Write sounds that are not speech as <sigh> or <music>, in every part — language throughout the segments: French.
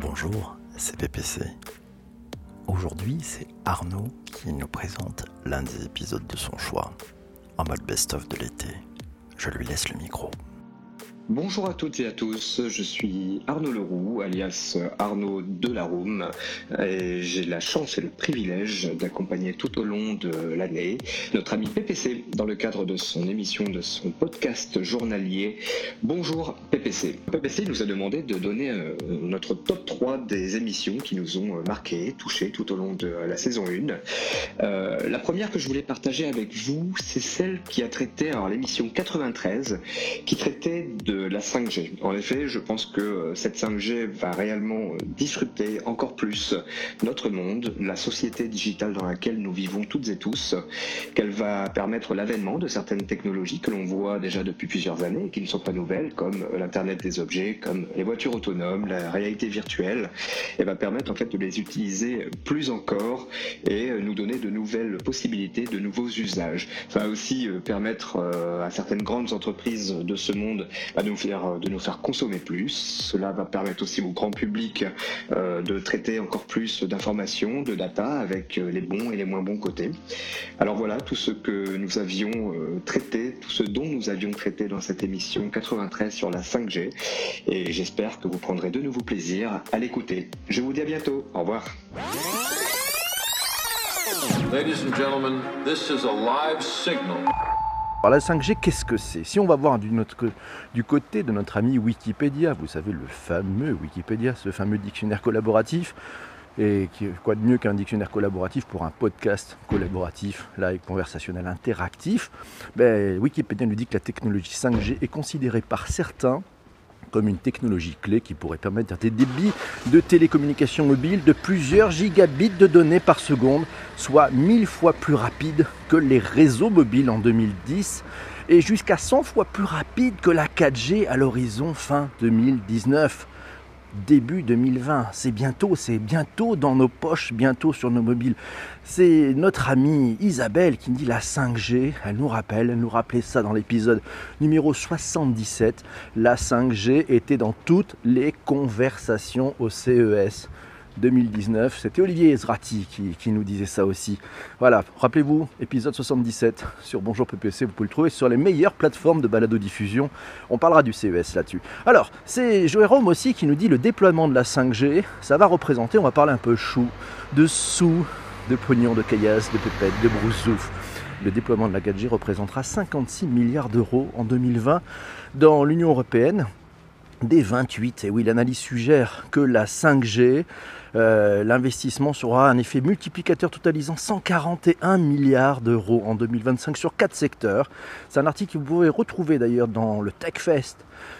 Bonjour, c'est PPC. Aujourd'hui, c'est Arnaud qui nous présente l'un des épisodes de son choix, en mode best-of de l'été. Je lui laisse le micro. Bonjour à toutes et à tous, je suis Arnaud Leroux, alias Arnaud Delaroume, et j'ai la chance et le privilège d'accompagner tout au long de l'année notre ami PPC dans le cadre de son émission, de son podcast journalier Bonjour PPC. PPC nous a demandé de donner euh, notre top 3 des émissions qui nous ont marqué, touché tout au long de la saison 1. Euh, la première que je voulais partager avec vous, c'est celle qui a traité, alors l'émission 93, qui traitait de la 5G. En effet, je pense que euh, cette 5G va réellement euh, disrupter encore plus notre monde, la société digitale dans laquelle nous vivons toutes et tous, qu'elle va permettre l'avènement de certaines technologies que l'on voit déjà depuis plusieurs années et qui ne sont pas nouvelles, comme euh, l'Internet des objets, comme les voitures autonomes, la réalité virtuelle. Elle va permettre en fait de les utiliser plus encore et nous donner de nouvelles possibilités, de nouveaux usages. Ça va aussi permettre à certaines grandes entreprises de ce monde bah, de faire, de nous faire consommer plus. Cela va permettre aussi au grand public euh, de traiter encore plus d'informations, de data avec euh, les bons et les moins bons côtés. Alors voilà tout ce que nous avions euh, traité, tout ce dont nous avions traité dans cette émission 93 sur la 5G. Et j'espère que vous prendrez de nouveau plaisir à l'écouter. Je vous dis à bientôt. Au revoir. Ladies and gentlemen, this is a live signal. Alors la 5G, qu'est-ce que c'est? Si on va voir du, côté de notre ami Wikipédia, vous savez, le fameux Wikipédia, ce fameux dictionnaire collaboratif, et quoi de mieux qu'un dictionnaire collaboratif pour un podcast collaboratif, live, conversationnel, interactif? Ben, Wikipédia nous dit que la technologie 5G est considérée par certains comme une technologie clé qui pourrait permettre des débits de télécommunications mobiles de plusieurs gigabits de données par seconde, soit 1000 fois plus rapide que les réseaux mobiles en 2010 et jusqu'à 100 fois plus rapide que la 4G à l'horizon fin 2019 début 2020. C'est bientôt, c'est bientôt dans nos poches, bientôt sur nos mobiles. C'est notre amie Isabelle qui dit la 5G. Elle nous rappelle, elle nous rappelait ça dans l'épisode numéro 77. La 5G était dans toutes les conversations au CES. 2019. C'était Olivier Ezrati qui, nous disait ça aussi. Voilà, rappelez-vous, épisode 77 sur Bonjour PPC, vous pouvez le trouver sur les meilleures plateformes de balado-diffusion. On parlera du CES là-dessus. Alors, c'est Jérôme aussi qui nous dit le déploiement de la 5G, ça va représenter, on va parler un peu chou, de sous, de pognon, de caillasse, de pépette, de broussouf. Le déploiement de la 4G représentera 56 milliards d'euros en 2020 dans l'Union européenne des 28. Et oui, l'analyse suggère que la 5G euh, l'investissement sera un effet multiplicateur totalisant 141 milliards d'euros en 2025 sur quatre secteurs. C'est un article que vous pouvez retrouver d'ailleurs dans le TechFest.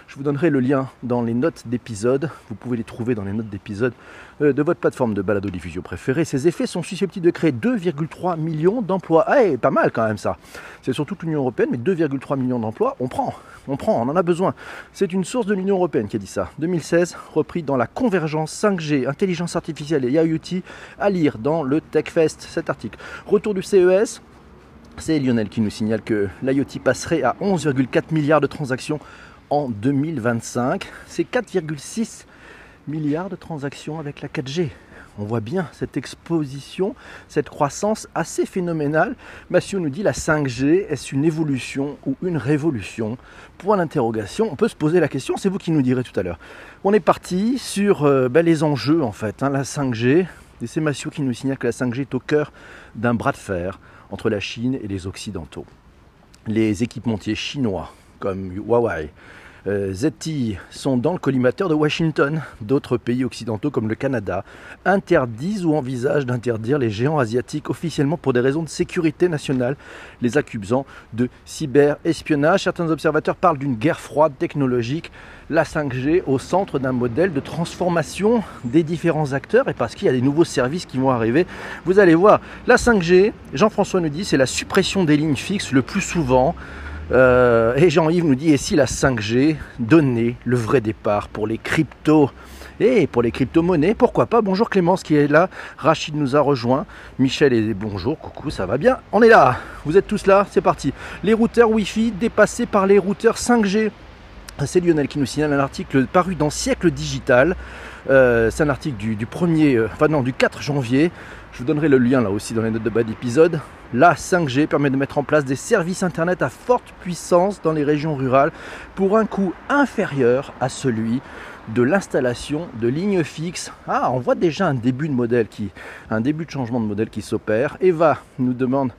Je vous donnerai le lien dans les notes d'épisode. Vous pouvez les trouver dans les notes d'épisode euh, de votre plateforme de balado-diffusion préférée. Ces effets sont susceptibles de créer 2,3 millions d'emplois. Ah, pas mal quand même ça. C'est surtout l'Union Européenne, mais 2,3 millions d'emplois, on prend. On prend, on en a besoin. C'est une source de l'Union Européenne qui a dit ça. 2016, repris dans la convergence 5G, intelligence artificielle et IoT, à lire dans le TechFest, cet article. Retour du CES, c'est Lionel qui nous signale que l'IoT passerait à 11,4 milliards de transactions en 2025. C'est 4,6 milliards de transactions avec la 4G. On voit bien cette exposition, cette croissance assez phénoménale. Mathieu nous dit la 5G, est-ce une évolution ou une révolution? Point d'interrogation. On peut se poser la question, c'est vous qui nous direz tout à l'heure. On est parti sur euh, ben, les enjeux en fait, hein, la 5G. Et c'est Mathieu qui nous signale que la 5G est au cœur d'un bras de fer entre la Chine et les Occidentaux. Les équipementiers chinois comme Huawei, euh, ZTE sont dans le collimateur de Washington. D'autres pays occidentaux comme le Canada interdisent ou envisagent d'interdire les géants asiatiques officiellement pour des raisons de sécurité nationale, les accusant de cyberespionnage. Certains observateurs parlent d'une guerre froide technologique, la 5G au centre d'un modèle de transformation des différents acteurs et parce qu'il y a des nouveaux services qui vont arriver. Vous allez voir, la 5G, Jean-François nous dit, c'est la suppression des lignes fixes le plus souvent. Euh, et Jean-Yves nous dit, et si la 5G donnait le vrai départ pour les cryptos et pour les crypto-monnaies, pourquoi pas? Bonjour Clémence qui est là, Rachid nous a rejoint, Michel est bonjour, coucou, ça va bien? On est là, vous êtes tous là, c'est parti. Les routeurs Wi-Fi dépassés par les routeurs 5G. C'est Lionel qui nous signale un article paru dans Siècle Digital. Euh, c'est un article du, 1er, euh, enfin du 4 janvier. Je vous donnerai le lien là aussi dans les notes de bas d'épisode. La 5G permet de mettre en place des services internet à forte puissance dans les régions rurales pour un coût inférieur à celui de l'installation de lignes fixes. Ah, on voit déjà un début de modèle qui, un début de changement de modèle qui s'opère. Eva nous demande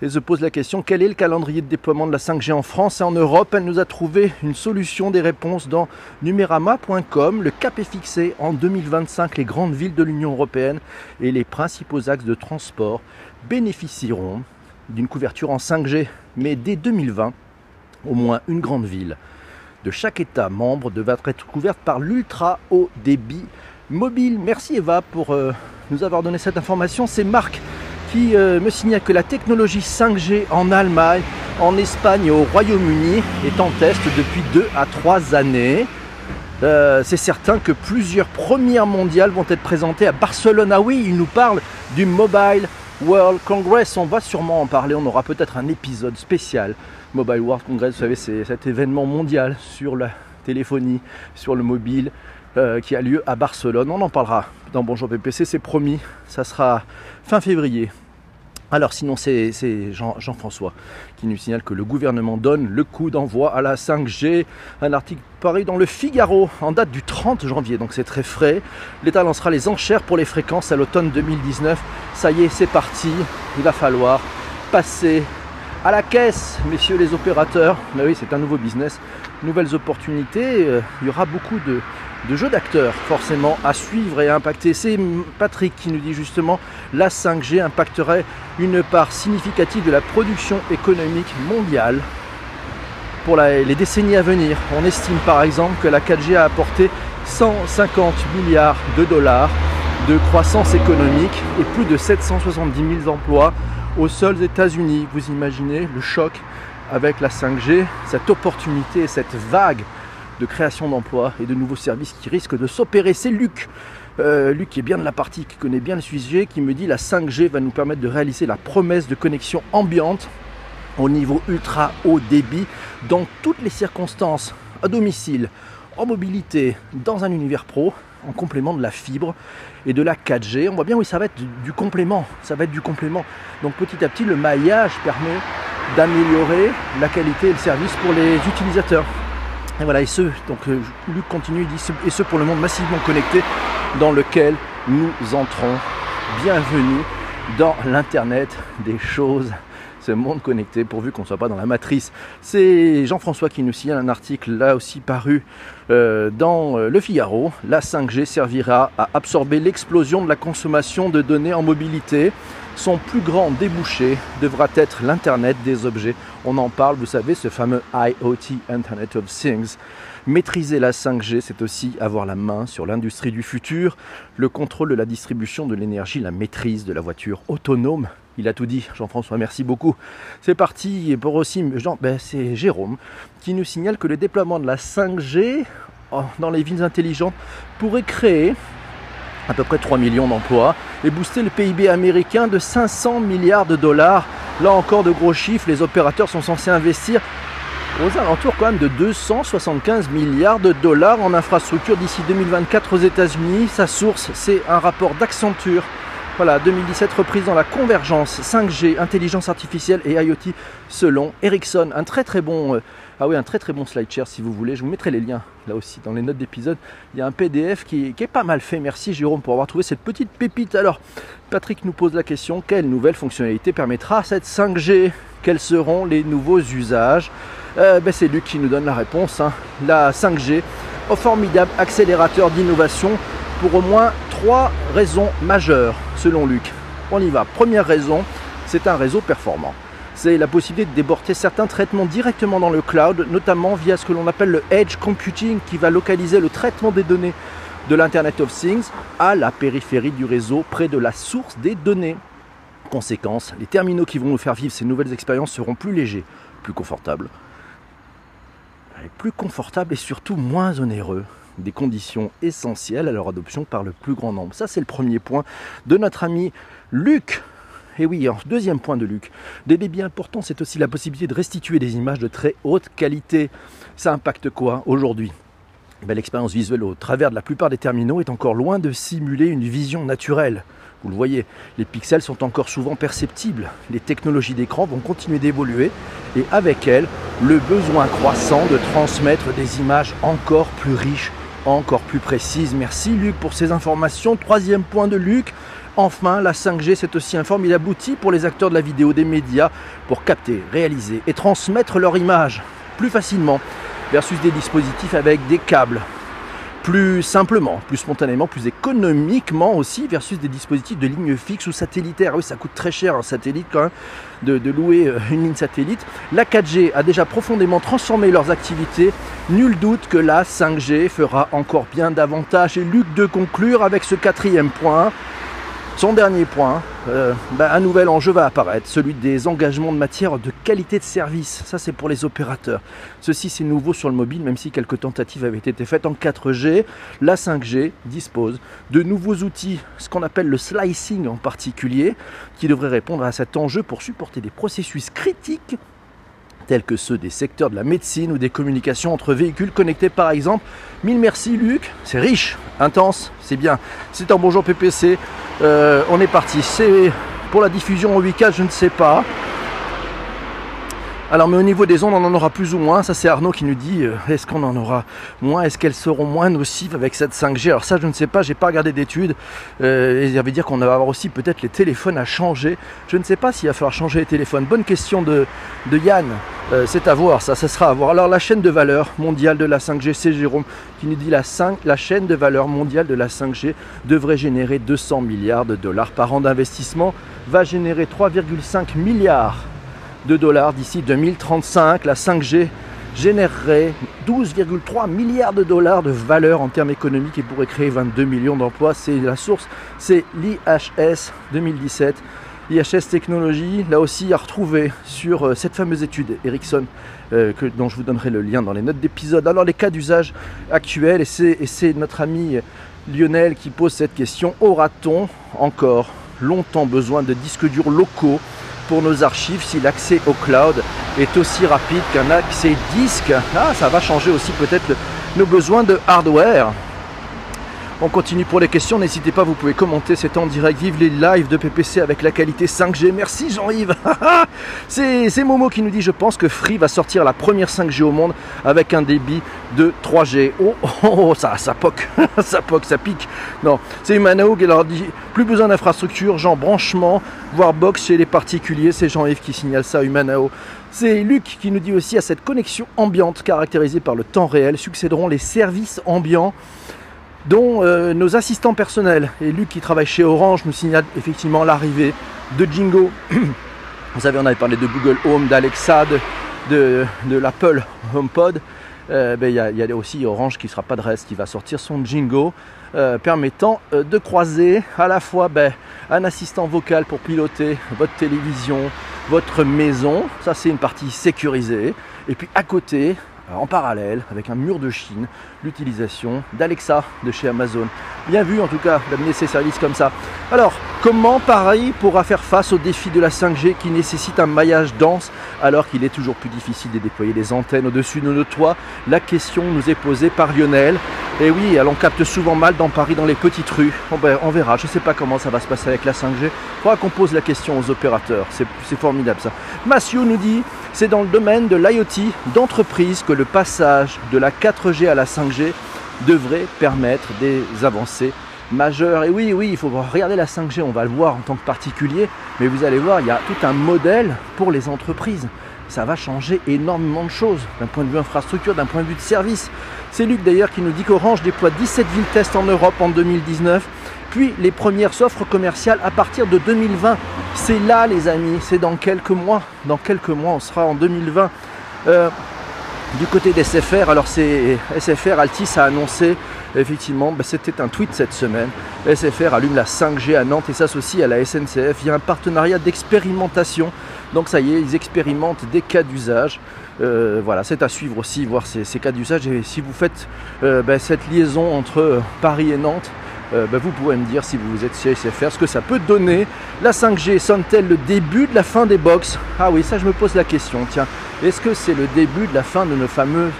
et se pose la question quel est le calendrier de déploiement de la 5G en France et en Europe Elle nous a trouvé une solution des réponses dans numerama.com. Le cap est fixé en 2025. Les grandes villes de l'Union européenne et les principaux axes de transport bénéficieront d'une couverture en 5G. Mais dès 2020, au moins une grande ville de chaque État membre devra être couverte par l'ultra haut débit mobile. Merci Eva pour euh, nous avoir donné cette information. C'est Marc qui euh, me signale que la technologie 5G en Allemagne, en Espagne et au Royaume-Uni est en test depuis 2 à 3 années. Euh, c'est certain que plusieurs premières mondiales vont être présentées à Barcelone. Ah oui, il nous parle du Mobile World Congress. On va sûrement en parler. On aura peut-être un épisode spécial. Mobile World Congress, vous savez, c'est cet événement mondial sur la téléphonie, sur le mobile, euh, qui a lieu à Barcelone. On en parlera dans Bonjour PPC, c'est promis. Ça sera fin février. Alors sinon c'est Jean-François qui nous signale que le gouvernement donne le coup d'envoi à la 5G. Un article paru dans le Figaro en date du 30 janvier, donc c'est très frais. L'État lancera les enchères pour les fréquences à l'automne 2019. Ça y est, c'est parti. Il va falloir passer à la caisse, messieurs les opérateurs. Mais oui, c'est un nouveau business, nouvelles opportunités. Euh, il y aura beaucoup de, de jeux d'acteurs forcément à suivre et à impacter. C'est Patrick qui nous dit justement la 5G impacterait une part significative de la production économique mondiale pour les décennies à venir. On estime par exemple que la 4G a apporté 150 milliards de dollars de croissance économique et plus de 770 000 emplois aux seuls États-Unis. Vous imaginez le choc avec la 5G, cette opportunité, cette vague de création d'emplois et de nouveaux services qui risquent de s'opérer. C'est Luc. Euh, Luc qui est bien de la partie, qui connaît bien le sujet, qui me dit la 5G va nous permettre de réaliser la promesse de connexion ambiante au niveau ultra haut débit dans toutes les circonstances, à domicile, en mobilité, dans un univers pro, en complément de la fibre et de la 4G. On voit bien oui ça va du complément, ça va être du complément. Donc petit à petit le maillage permet d'améliorer la qualité et le service pour les utilisateurs. Et voilà, et ce, donc euh, Luc continue, il dit, et ce pour le monde massivement connecté dans lequel nous entrons. Bienvenue dans l'Internet des choses, monde connecté, pourvu qu'on ne soit pas dans la matrice. C'est Jean-François qui nous signale un article là aussi paru euh, dans euh, Le Figaro. La 5G servira à absorber l'explosion de la consommation de données en mobilité son plus grand débouché devra être l'Internet des objets. On en parle, vous savez, ce fameux IoT, Internet of Things. Maîtriser la 5G, c'est aussi avoir la main sur l'industrie du futur, le contrôle de la distribution de l'énergie, la maîtrise de la voiture autonome. Il a tout dit, Jean-François, merci beaucoup. C'est parti, pour aussi, ben, c'est Jérôme qui nous signale que le déploiement de la 5G dans les villes intelligentes pourrait créer à peu près 3 millions d'emplois, et booster le PIB américain de 500 milliards de dollars. Là encore de gros chiffres, les opérateurs sont censés investir aux alentours quand même de 275 milliards de dollars en infrastructure d'ici 2024 aux États-Unis. Sa source, c'est un rapport d'Accenture. Voilà, 2017 reprise dans la convergence 5G, intelligence artificielle et IoT selon Ericsson. Un très très bon euh, ah oui, un très très bon slide share si vous voulez. Je vous mettrai les liens là aussi dans les notes d'épisode. Il y a un PDF qui, est pas mal fait. Merci Jérôme pour avoir trouvé cette petite pépite. Alors, Patrick nous pose la question quelle nouvelle fonctionnalité permettra cette 5G Quels seront les nouveaux usages? Euh, ben, C'est Luc qui nous donne la réponse. Hein. La 5G, au formidable accélérateur d'innovation pour au moins trois raisons majeures selon Luc. On y va. Première raison, c'est un réseau performant c'est la possibilité de déborder certains traitements directement dans le cloud, notamment via ce que l'on appelle le edge computing qui va localiser le traitement des données de l'Internet of Things à la périphérie du réseau, près de la source des données. Conséquence, les terminaux qui vont nous faire vivre ces nouvelles expériences seront plus légers, plus confortables, plus confortables et surtout moins onéreux des conditions essentielles à leur adoption par le plus grand nombre. Ça, c'est le premier point de notre ami Luc Et oui, deuxième point de Luc, des débits importants, c'est aussi la possibilité de restituer des images de très haute qualité. Ça impacte quoi aujourd'hui? Ben, L'expérience visuelle au travers de la plupart des terminaux est encore loin de simuler une vision naturelle. Vous le voyez, les pixels sont encore souvent perceptibles. Les technologies d'écran vont continuer d'évoluer et avec elles, le besoin croissant de transmettre des images encore plus riches, encore plus précises. Merci Luc pour ces informations. Troisième point de Luc. Enfin, la 5G, c'est aussi un formidable outil pour les acteurs de la vidéo, des médias, pour capter, réaliser et transmettre leur image plus facilement versus des dispositifs avec des câbles, plus simplement, plus spontanément, plus économiquement aussi, versus des dispositifs de ligne fixe ou satellitaire. Oui, ça coûte très cher un satellite quand même, de, louer euh, une ligne satellite. La 4G a déjà profondément transformé leurs activités. Nul doute que la 5G fera encore bien davantage. Et Luc de conclure avec ce quatrième point. Son dernier point, euh, ben, un nouvel enjeu va apparaître, celui des engagements de matière de qualité de service. Ça, c'est pour les opérateurs. Ceci, c'est nouveau sur le mobile, même si quelques tentatives avaient été faites en 4G. La 5G dispose de nouveaux outils, ce qu'on appelle le slicing en particulier, qui devrait répondre à cet enjeu pour supporter des processus critiques tels que ceux des secteurs de la médecine ou des communications entre véhicules connectés par exemple. Mille merci Luc, c'est riche, intense, c'est bien. C'est un bonjour PPC, euh, on est parti. C'est pour la diffusion au 8K, je ne sais pas. Alors, mais au niveau des ondes, on en aura plus ou moins. Ça, c'est Arnaud qui nous dit euh, est-ce qu'on en aura moins Est-ce qu'elles seront moins nocives avec cette 5G Alors, ça, je ne sais pas. J'ai pas regardé d'études. Euh, il veut dire qu'on va avoir aussi peut-être les téléphones à changer. Je ne sais pas s'il va falloir changer les téléphones. Bonne question de, Yann. Euh, c'est à voir, ça, ça sera à voir. Alors, la chaîne de valeur mondiale de la 5G, c'est Jérôme qui nous dit la, 5, la chaîne de valeur mondiale de la 5G devrait générer 200 milliards de dollars par an d'investissement, va générer 3,5 milliards de dollars d'ici 2035. La 5G générerait 12,3 milliards de dollars de valeur en termes économiques et pourrait créer 22 millions d'emplois. C'est la source, c'est l'IHS 2017. IHS Technologies, là aussi à retrouver sur euh, cette fameuse étude Ericsson, euh, que, dont je vous donnerai le lien dans les notes d'épisode. Alors les cas d'usage actuels, et c'est notre ami Lionel qui pose cette question, aura-t-on encore longtemps besoin de disques durs locaux pour nos archives si l'accès au cloud est aussi rapide qu'un accès disque. Ah, ça va changer aussi peut-être nos besoins de hardware. On continue pour les questions, n'hésitez pas, vous pouvez commenter, c'est en direct, vive les lives de PPC avec la qualité 5G. Merci Jean-Yves. <laughs> c'est Momo qui nous dit, je pense que Free va sortir la première 5G au monde avec un débit de 3G. Oh, ça, ça poque, <laughs> ça poque, ça pique. Non, c'est Humanao qui leur dit, plus besoin d'infrastructure, genre branchement, voire box chez les particuliers. C'est Jean-Yves qui signale ça, Humanao. C'est Luc qui nous dit aussi à cette connexion ambiante caractérisée par le temps réel succéderont les services ambiants dont euh, nos assistants personnels. Et Luc qui travaille chez Orange nous signale effectivement l'arrivée de Jingo. <clears throat> Vous savez, on avait parlé de Google Home, d'Alexa, de, de, l'Apple HomePod. Euh, ben, il y, a aussi Orange qui sera pas de reste, qui va sortir son Jingo, euh, permettant de croiser à la fois ben, un assistant vocal pour piloter votre télévision, votre maison, ça c'est une partie sécurisée, et puis à côté en parallèle, avec un mur de Chine, l'utilisation d'Alexa de chez Amazon. Bien vu en tout cas d'amener ces services comme ça. Alors, comment Paris pourra faire face au défi de la 5G qui nécessite un maillage dense alors qu'il est toujours plus difficile de déployer des antennes au-dessus de nos toits? La question nous est posée par Lionel. Et oui, elle capte souvent mal dans Paris, dans les petites rues. Ben, on verra, je ne sais pas comment ça va se passer avec la 5G. Il faudra qu'on pose la question aux opérateurs. C'est formidable ça. Massio nous dit c'est dans le domaine de l'IoT d'entreprise que le passage de la 4G à la 5G devrait permettre des avancées majeures. Et oui, oui, il faut regarder la 5G, on va le voir en tant que particulier, mais vous allez voir, il y a tout un modèle pour les entreprises. Ça va changer énormément de choses d'un point de vue infrastructure, d'un point de vue de service. C'est Luc d'ailleurs qui nous dit qu'Orange déploie 17 villes tests en Europe en 2019 puis les premières offres commerciales à partir de 2020. C'est là les amis, c'est dans quelques mois. Dans quelques mois, on sera en 2020. Euh, du côté des SFR, alors c'est SFR Altis a annoncé effectivement, bah, c'était un tweet cette semaine. SFR allume la 5G à Nantes et s'associe à la SNCF via un partenariat d'expérimentation. Donc ça y est, ils expérimentent des cas d'usage. Euh, voilà, c'est à suivre aussi, voir ces, cas d'usage. Et si vous faites euh, bah, cette liaison entre Paris et Nantes, euh, bah, vous pourrez me dire si vous êtes CSFR ce que ça peut donner. La 5G sonne-t-elle le début de la fin des box? Ah oui, ça je me pose la question. Tiens, est-ce que c'est le début de la fin de nos fameux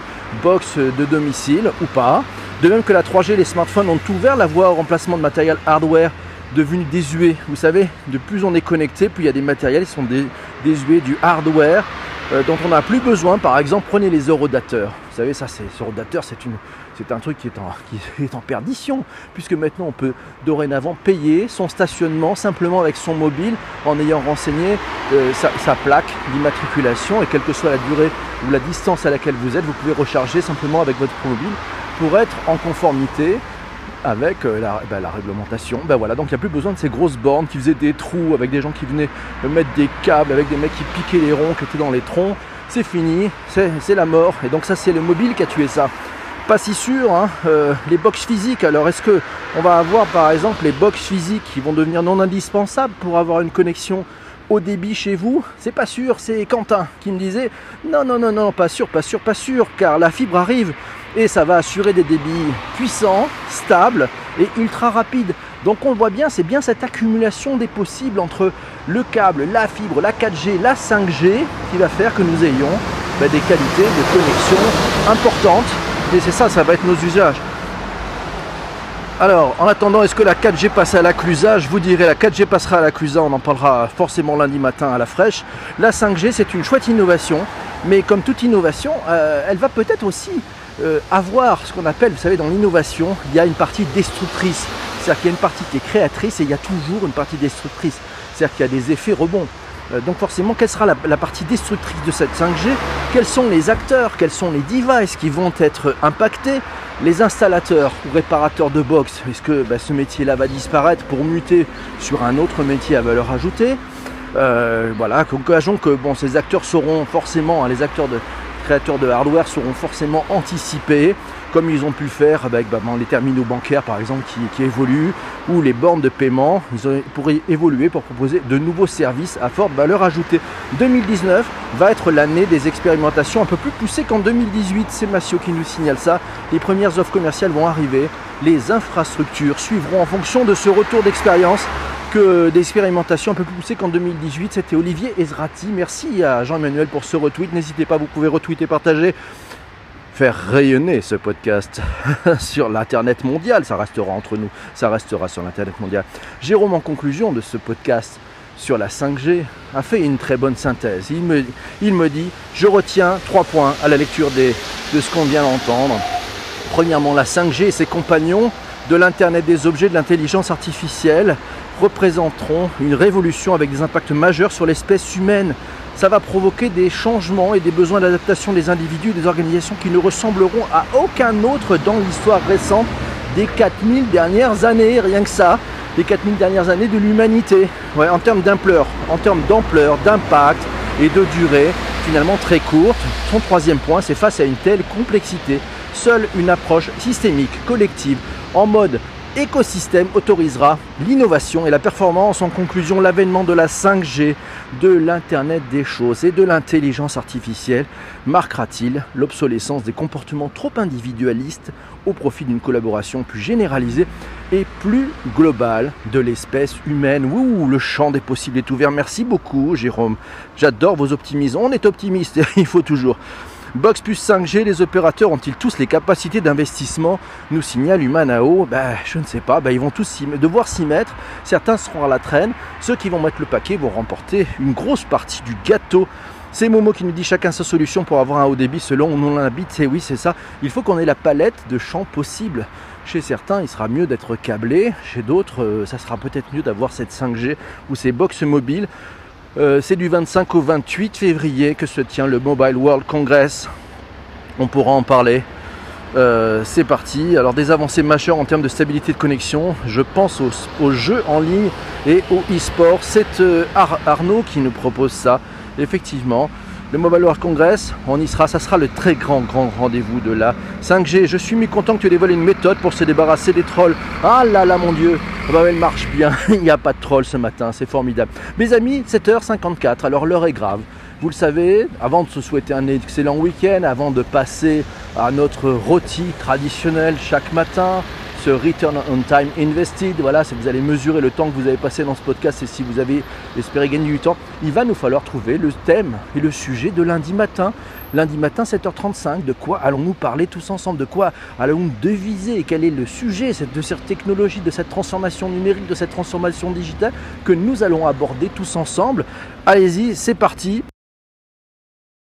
box de domicile ou pas? De même que la 3G, les smartphones ont ouvert la voie au remplacement de matériel hardware devenu désuet. Vous savez, de plus on est connecté, plus il y a des matériels qui sont désuets, du hardware dont on n'a plus besoin. Par exemple, prenez les eurodateurs. Vous savez, ça, c'est eurodateurs, c'est une, c'est un truc qui est, en, <laughs> qui est en perdition, puisque maintenant on peut dorénavant payer son stationnement simplement avec son mobile en ayant renseigné euh, sa, plaque d'immatriculation et quelle que soit la durée ou la distance à laquelle vous êtes, vous pouvez recharger simplement avec votre mobile pour être en conformité avec euh, bah, la, réglementation. Ben voilà, donc il n'y a plus besoin de ces grosses bornes qui faisaient des trous avec des gens qui venaient mettre des câbles, avec des mecs qui piquaient les ronds qui étaient dans les troncs. C'est fini, c'est la mort. Et donc ça c'est le mobile qui a tué ça. Pas si sûr, hein. euh, les box physiques. Alors est-ce que on va avoir par exemple les box physiques qui vont devenir non indispensables pour avoir une connexion débit chez vous C'est pas sûr, c'est Quentin qui me disait non, non, non, non, pas sûr, pas sûr, pas sûr, car la fibre arrive et ça va assurer des débits puissants, stables et ultra rapides. Donc on voit bien, c'est bien cette accumulation des possibles entre le câble, la fibre, la 4G, la 5G qui va faire que nous ayons bah, des qualités de connexion importantes. Et c'est ça, ça va être nos usages. Alors, en attendant, est-ce que la 4G passe à la Clusa Je vous dirai, la 4G passera à la Clusa, on en parlera forcément lundi matin à la fraîche. La 5G, c'est une chouette innovation, mais comme toute innovation, euh, elle va peut-être aussi euh, avoir ce qu'on appelle, vous savez, dans l'innovation, il y a une partie destructrice. C'est-à-dire qu'il y a une partie qui est créatrice et il y a toujours une partie destructrice. C'est-à-dire qu'il y a des effets rebonds. Euh, donc forcément, quelle sera la, partie destructrice de cette 5G Quels sont les acteurs? Quels sont les devices qui vont être impactés? Les installateurs ou réparateurs de box, est-ce bah, ce métier-là va disparaître pour muter sur un autre métier à valeur ajoutée? Euh, voilà, engageons que bon, ces acteurs seront forcément, hein, les acteurs de, créateurs de hardware seront forcément anticipés, comme ils ont pu faire avec bah, les terminaux bancaires par exemple qui, évoluent, ou les bornes de paiement, ils pourraient évoluer pour proposer de nouveaux services à forte valeur ajoutée. 2019 va être l'année des expérimentations un peu plus poussées qu'en 2018, c'est Massio qui nous signale ça. Les premières offres commerciales vont arriver, les infrastructures suivront en fonction de ce retour d'expérience que d'expérimentation un peu plus poussées qu'en 2018. C'était Olivier Ezrati. Merci à Jean-Emmanuel pour ce retweet. N'hésitez pas, vous pouvez retweeter, partager, faire rayonner ce podcast <laughs> sur l'internet mondial. Ça restera entre nous, ça restera sur l'internet mondial. Jérôme, en conclusion de ce podcast sur la 5G, a fait une très bonne synthèse. Il me, dit Je retiens trois points à la lecture de ce qu'on vient d'entendre. Premièrement, la 5G et ses compagnons de l'Internet des objets, de l'intelligence artificielle, représenteront une révolution avec des impacts majeurs sur l'espèce humaine. Ça va provoquer des changements et des besoins d'adaptation des individus et des organisations qui ne ressembleront à aucun autre dans l'histoire récente des 4000 dernières années, rien que ça, des 4000 dernières années de l'humanité. En termes d'ampleur, en termes d'ampleur, d'impact et de durée, finalement très courte. Son troisième point, c'est face à une telle complexité, seule une approche systémique, collective, en mode écosystème autorisera l'innovation et la performance. En conclusion, l'avènement de la 5G, de l'Internet des choses et de l'intelligence artificielle marquera-t-il l'obsolescence des comportements trop individualistes au profit d'une collaboration plus généralisée et plus globale de l'espèce humaine? Ouh, le champ des possibles est ouvert. Merci beaucoup, Jérôme. J'adore vos optimismes. On est optimiste, <laughs> il faut toujours. Box plus 5G, les opérateurs ont-ils tous les capacités d'investissement Nous signale Humanao. Ben, je ne sais pas, ben, ils vont tous devoir s'y mettre. Certains seront à la traîne. Ceux qui vont mettre le paquet vont remporter une grosse partie du gâteau. C'est Momo qui nous dit chacun sa solution pour avoir un haut débit selon où on habite. C'est oui, c'est ça. Il faut qu'on ait la palette de champs possibles. Chez certains, il sera mieux d'être câblé. Chez d'autres, euh, ça sera peut-être mieux d'avoir cette 5G ou ces box mobiles. Euh, c'est du 25 au 28 février que se tient le Mobile World Congress. On pourra en parler. Euh, c'est parti. Alors des avancées majeures en termes de stabilité de connexion. Je pense aux, jeux en ligne et au e-sport. C'est euh, Arnaud qui nous propose ça. Effectivement, le Mobile World Congress, on y sera, ça sera le très grand grand rendez-vous de la 5G. Je suis mécontent que tu dévoiles une méthode pour se débarrasser des trolls. Ah là là mon dieu, ah bah, elle marche bien, <laughs> il n'y a pas de trolls ce matin, c'est formidable. Mes amis, 7h54, alors l'heure est grave. Vous le savez, avant de se souhaiter un excellent week-end, avant de passer à notre rôti traditionnel chaque matin, Return on Time Invested. Voilà, vous allez mesurer le temps que vous avez passé dans ce podcast et si vous avez espéré gagner du temps, il va nous falloir trouver le thème et le sujet de lundi matin. Lundi matin, 7h35, de quoi allons-nous parler tous ensemble? De quoi allons-nous deviser? Quel est le sujet de cette technologie, de cette transformation numérique, de cette transformation digitale que nous allons aborder tous ensemble? Allez-y, c'est parti